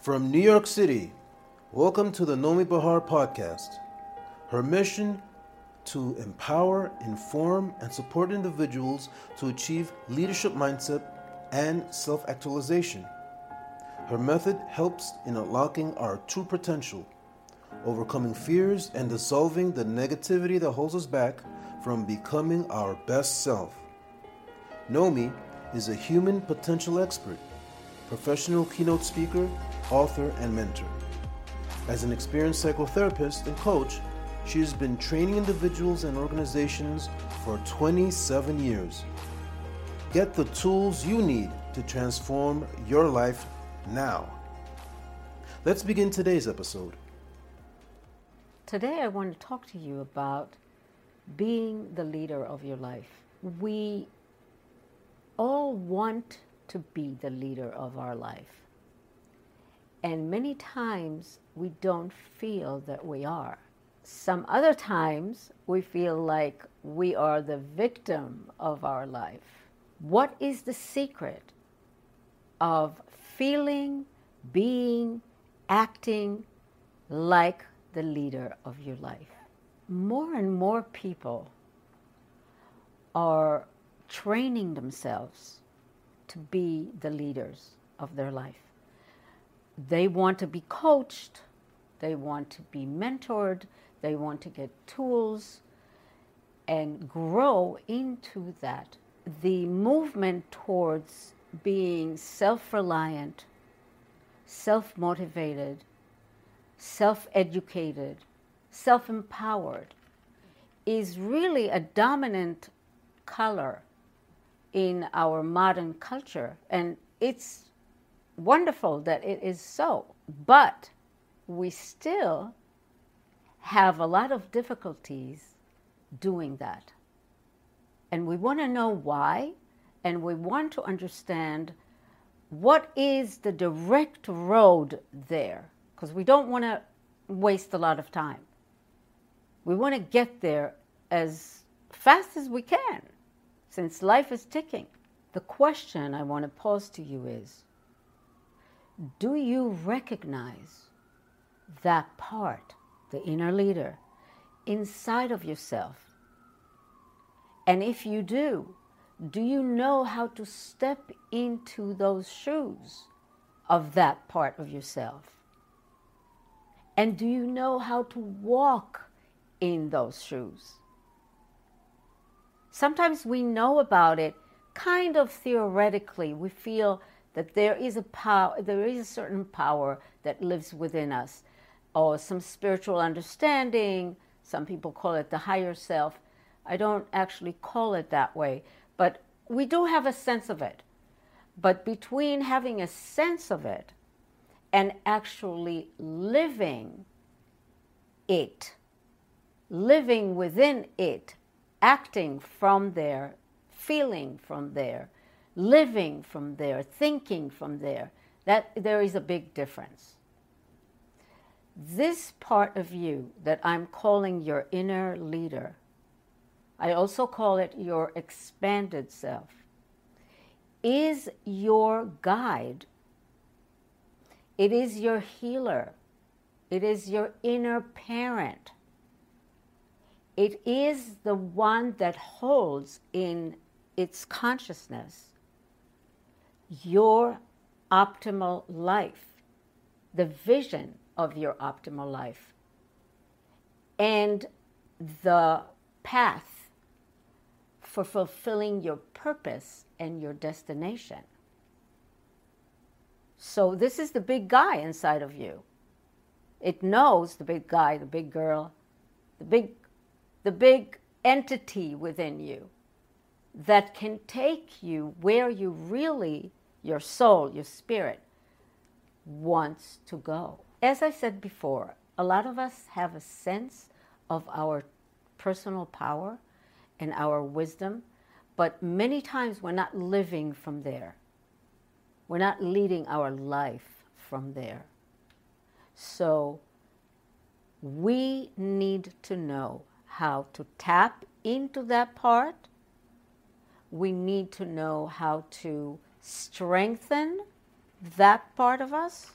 From New York City, welcome to the Nomi Bahar podcast. Her mission to empower, inform, and support individuals to achieve leadership mindset and self actualization. Her method helps in unlocking our true potential, overcoming fears, and dissolving the negativity that holds us back from becoming our best self. Nomi is a human potential expert, professional keynote speaker, author, and mentor. As an experienced psychotherapist and coach, she has been training individuals and organizations for 27 years. Get the tools you need to transform your life now. Let's begin today's episode. Today, I want to talk to you about being the leader of your life. We all want to be the leader of our life. And many times we don't feel that we are. Some other times we feel like we are the victim of our life. What is the secret of feeling, being, acting like the leader of your life? More and more people are training themselves to be the leaders of their life. They want to be coached, they want to be mentored, they want to get tools and grow into that. The movement towards being self reliant, self motivated, self educated, self empowered is really a dominant color in our modern culture. And it's wonderful that it is so. But we still have a lot of difficulties doing that. And we want to know why, and we want to understand what is the direct road there, because we don't want to waste a lot of time. We want to get there as fast as we can since life is ticking. The question I want to pose to you is Do you recognize that part, the inner leader, inside of yourself? And if you do, do you know how to step into those shoes of that part of yourself? And do you know how to walk in those shoes? Sometimes we know about it kind of theoretically. We feel that there is a power, there is a certain power that lives within us, or some spiritual understanding. Some people call it the higher self. I don't actually call it that way, but we do have a sense of it. But between having a sense of it and actually living it, living within it, acting from there, feeling from there, living from there, thinking from there, that there is a big difference. This part of you that I'm calling your inner leader, I also call it your expanded self, is your guide. It is your healer. It is your inner parent. It is the one that holds in its consciousness your optimal life, the vision of your optimal life, and the path for fulfilling your purpose and your destination. So, this is the big guy inside of you. It knows the big guy, the big girl, the big the big entity within you that can take you where you really, your soul, your spirit, wants to go. As I said before, a lot of us have a sense of our personal power and our wisdom, but many times we're not living from there. We're not leading our life from there. So we need to know how to tap into that part. We need to know how to strengthen that part of us.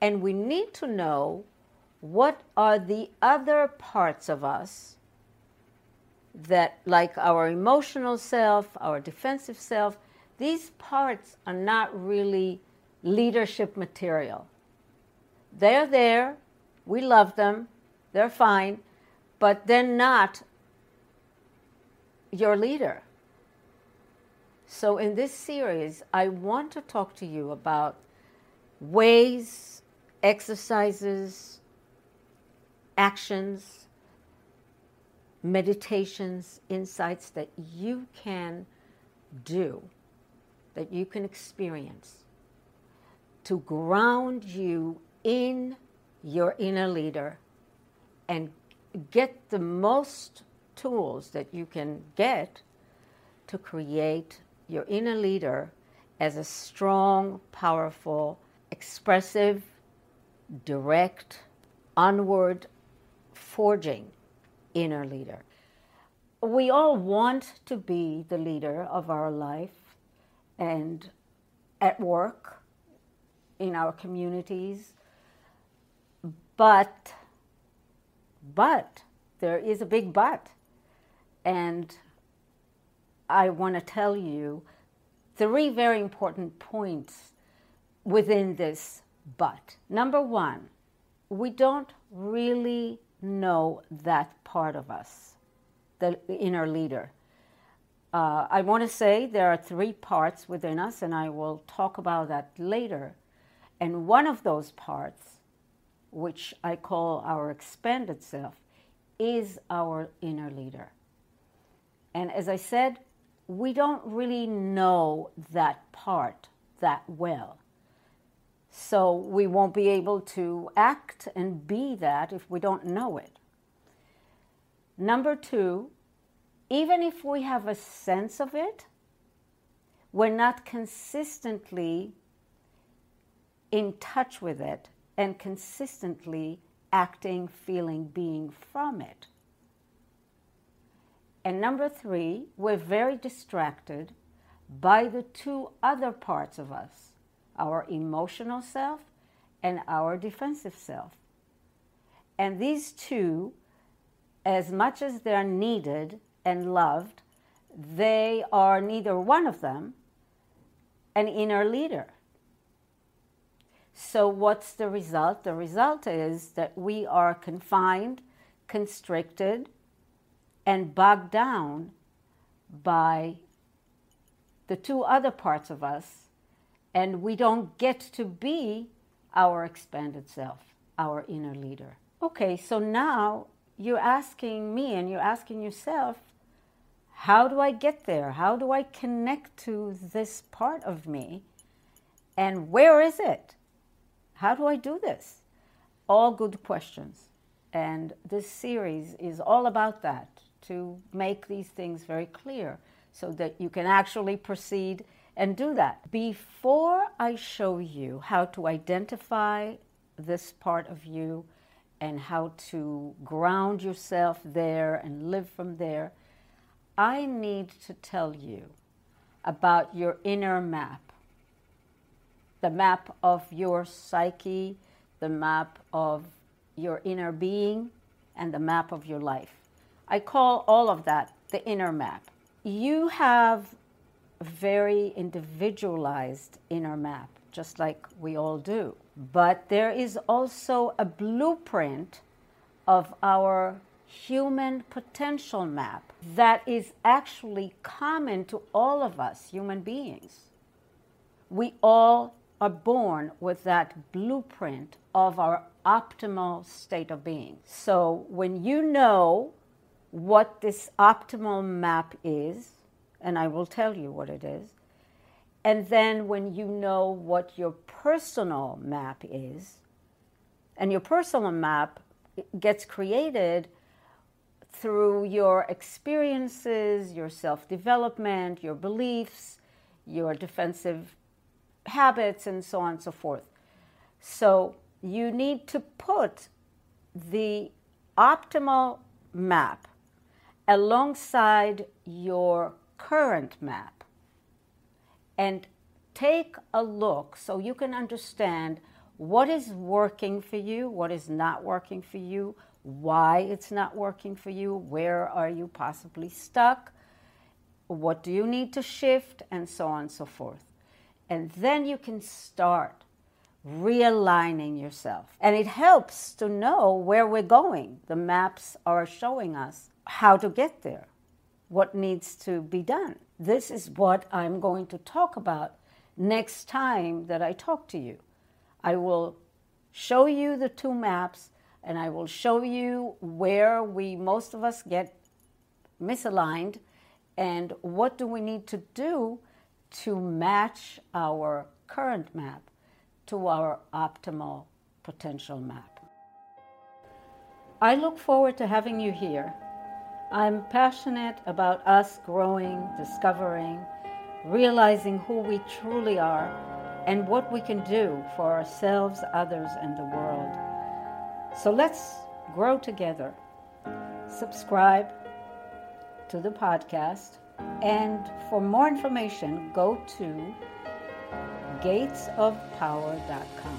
And we need to know what are the other parts of us that, like our emotional self, our defensive self, these parts are not really leadership material. They're there, we love them, they're fine, but they're not your leader. So, in this series, I want to talk to you about ways, exercises, actions, meditations, insights that you can do, that you can experience to ground you in your inner leader and get the most tools that you can get to create your inner leader as a strong, powerful, expressive, direct, onward, forging inner leader. We all want to be the leader of our life and at work, in our communities, but, but, there is a big but. And I want to tell you three very important points within this but. Number one, we don't really know that part of us, the inner leader. Uh, I want to say there are three parts within us, and I will talk about that later. And one of those parts, which I call our expanded self, is our inner leader. And as I said, we don't really know that part that well. So we won't be able to act and be that if we don't know it. Number two, even if we have a sense of it, we're not consistently in touch with it and consistently acting, feeling, being from it. And number three, we're very distracted by the two other parts of us our emotional self and our defensive self. And these two, as much as they're needed and loved, they are neither one of them an inner leader. So, what's the result? The result is that we are confined, constricted, and bogged down by the two other parts of us and we don't get to be our expanded self, our inner leader. Okay, so now you're asking me and you're asking yourself, how do I get there? How do I connect to this part of me? And where is it? How do I do this? All good questions. And this series is all about that to make these things very clear so that you can actually proceed and do that. Before I show you how to identify this part of you and how to ground yourself there and live from there, I need to tell you about your inner map the map of your psyche, the map of your inner being, and the map of your life. I call all of that the inner map. You have a very individualized inner map, just like we all do. But there is also a blueprint of our human potential map that is actually common to all of us human beings. We all are born with that blueprint of our optimal state of being. So when you know what this optimal map is, and I will tell you what it is. And then when you know what your personal map is, and your personal map gets created through your experiences, your self development, your beliefs, your defensive habits, and so on and so forth. So you need to put the optimal map alongside your current map and take a look so you can understand what is working for you, what is not working for you, why it's not working for you, where are you possibly stuck, what do you need to shift, and so on and so forth. And then you can start realigning yourself. And it helps to know where we're going. The maps are showing us how to get there, what needs to be done. This is what I'm going to talk about next time that I talk to you. I will show you the two maps and I will show you where we, most of us, get misaligned and what do we need to do to match our current map to our optimal potential map. I look forward to having you here. I'm passionate about us growing, discovering, realizing who we truly are and what we can do for ourselves, others, and the world. So let's grow together. Subscribe to the podcast. And for more information, go to gatesofpower.com.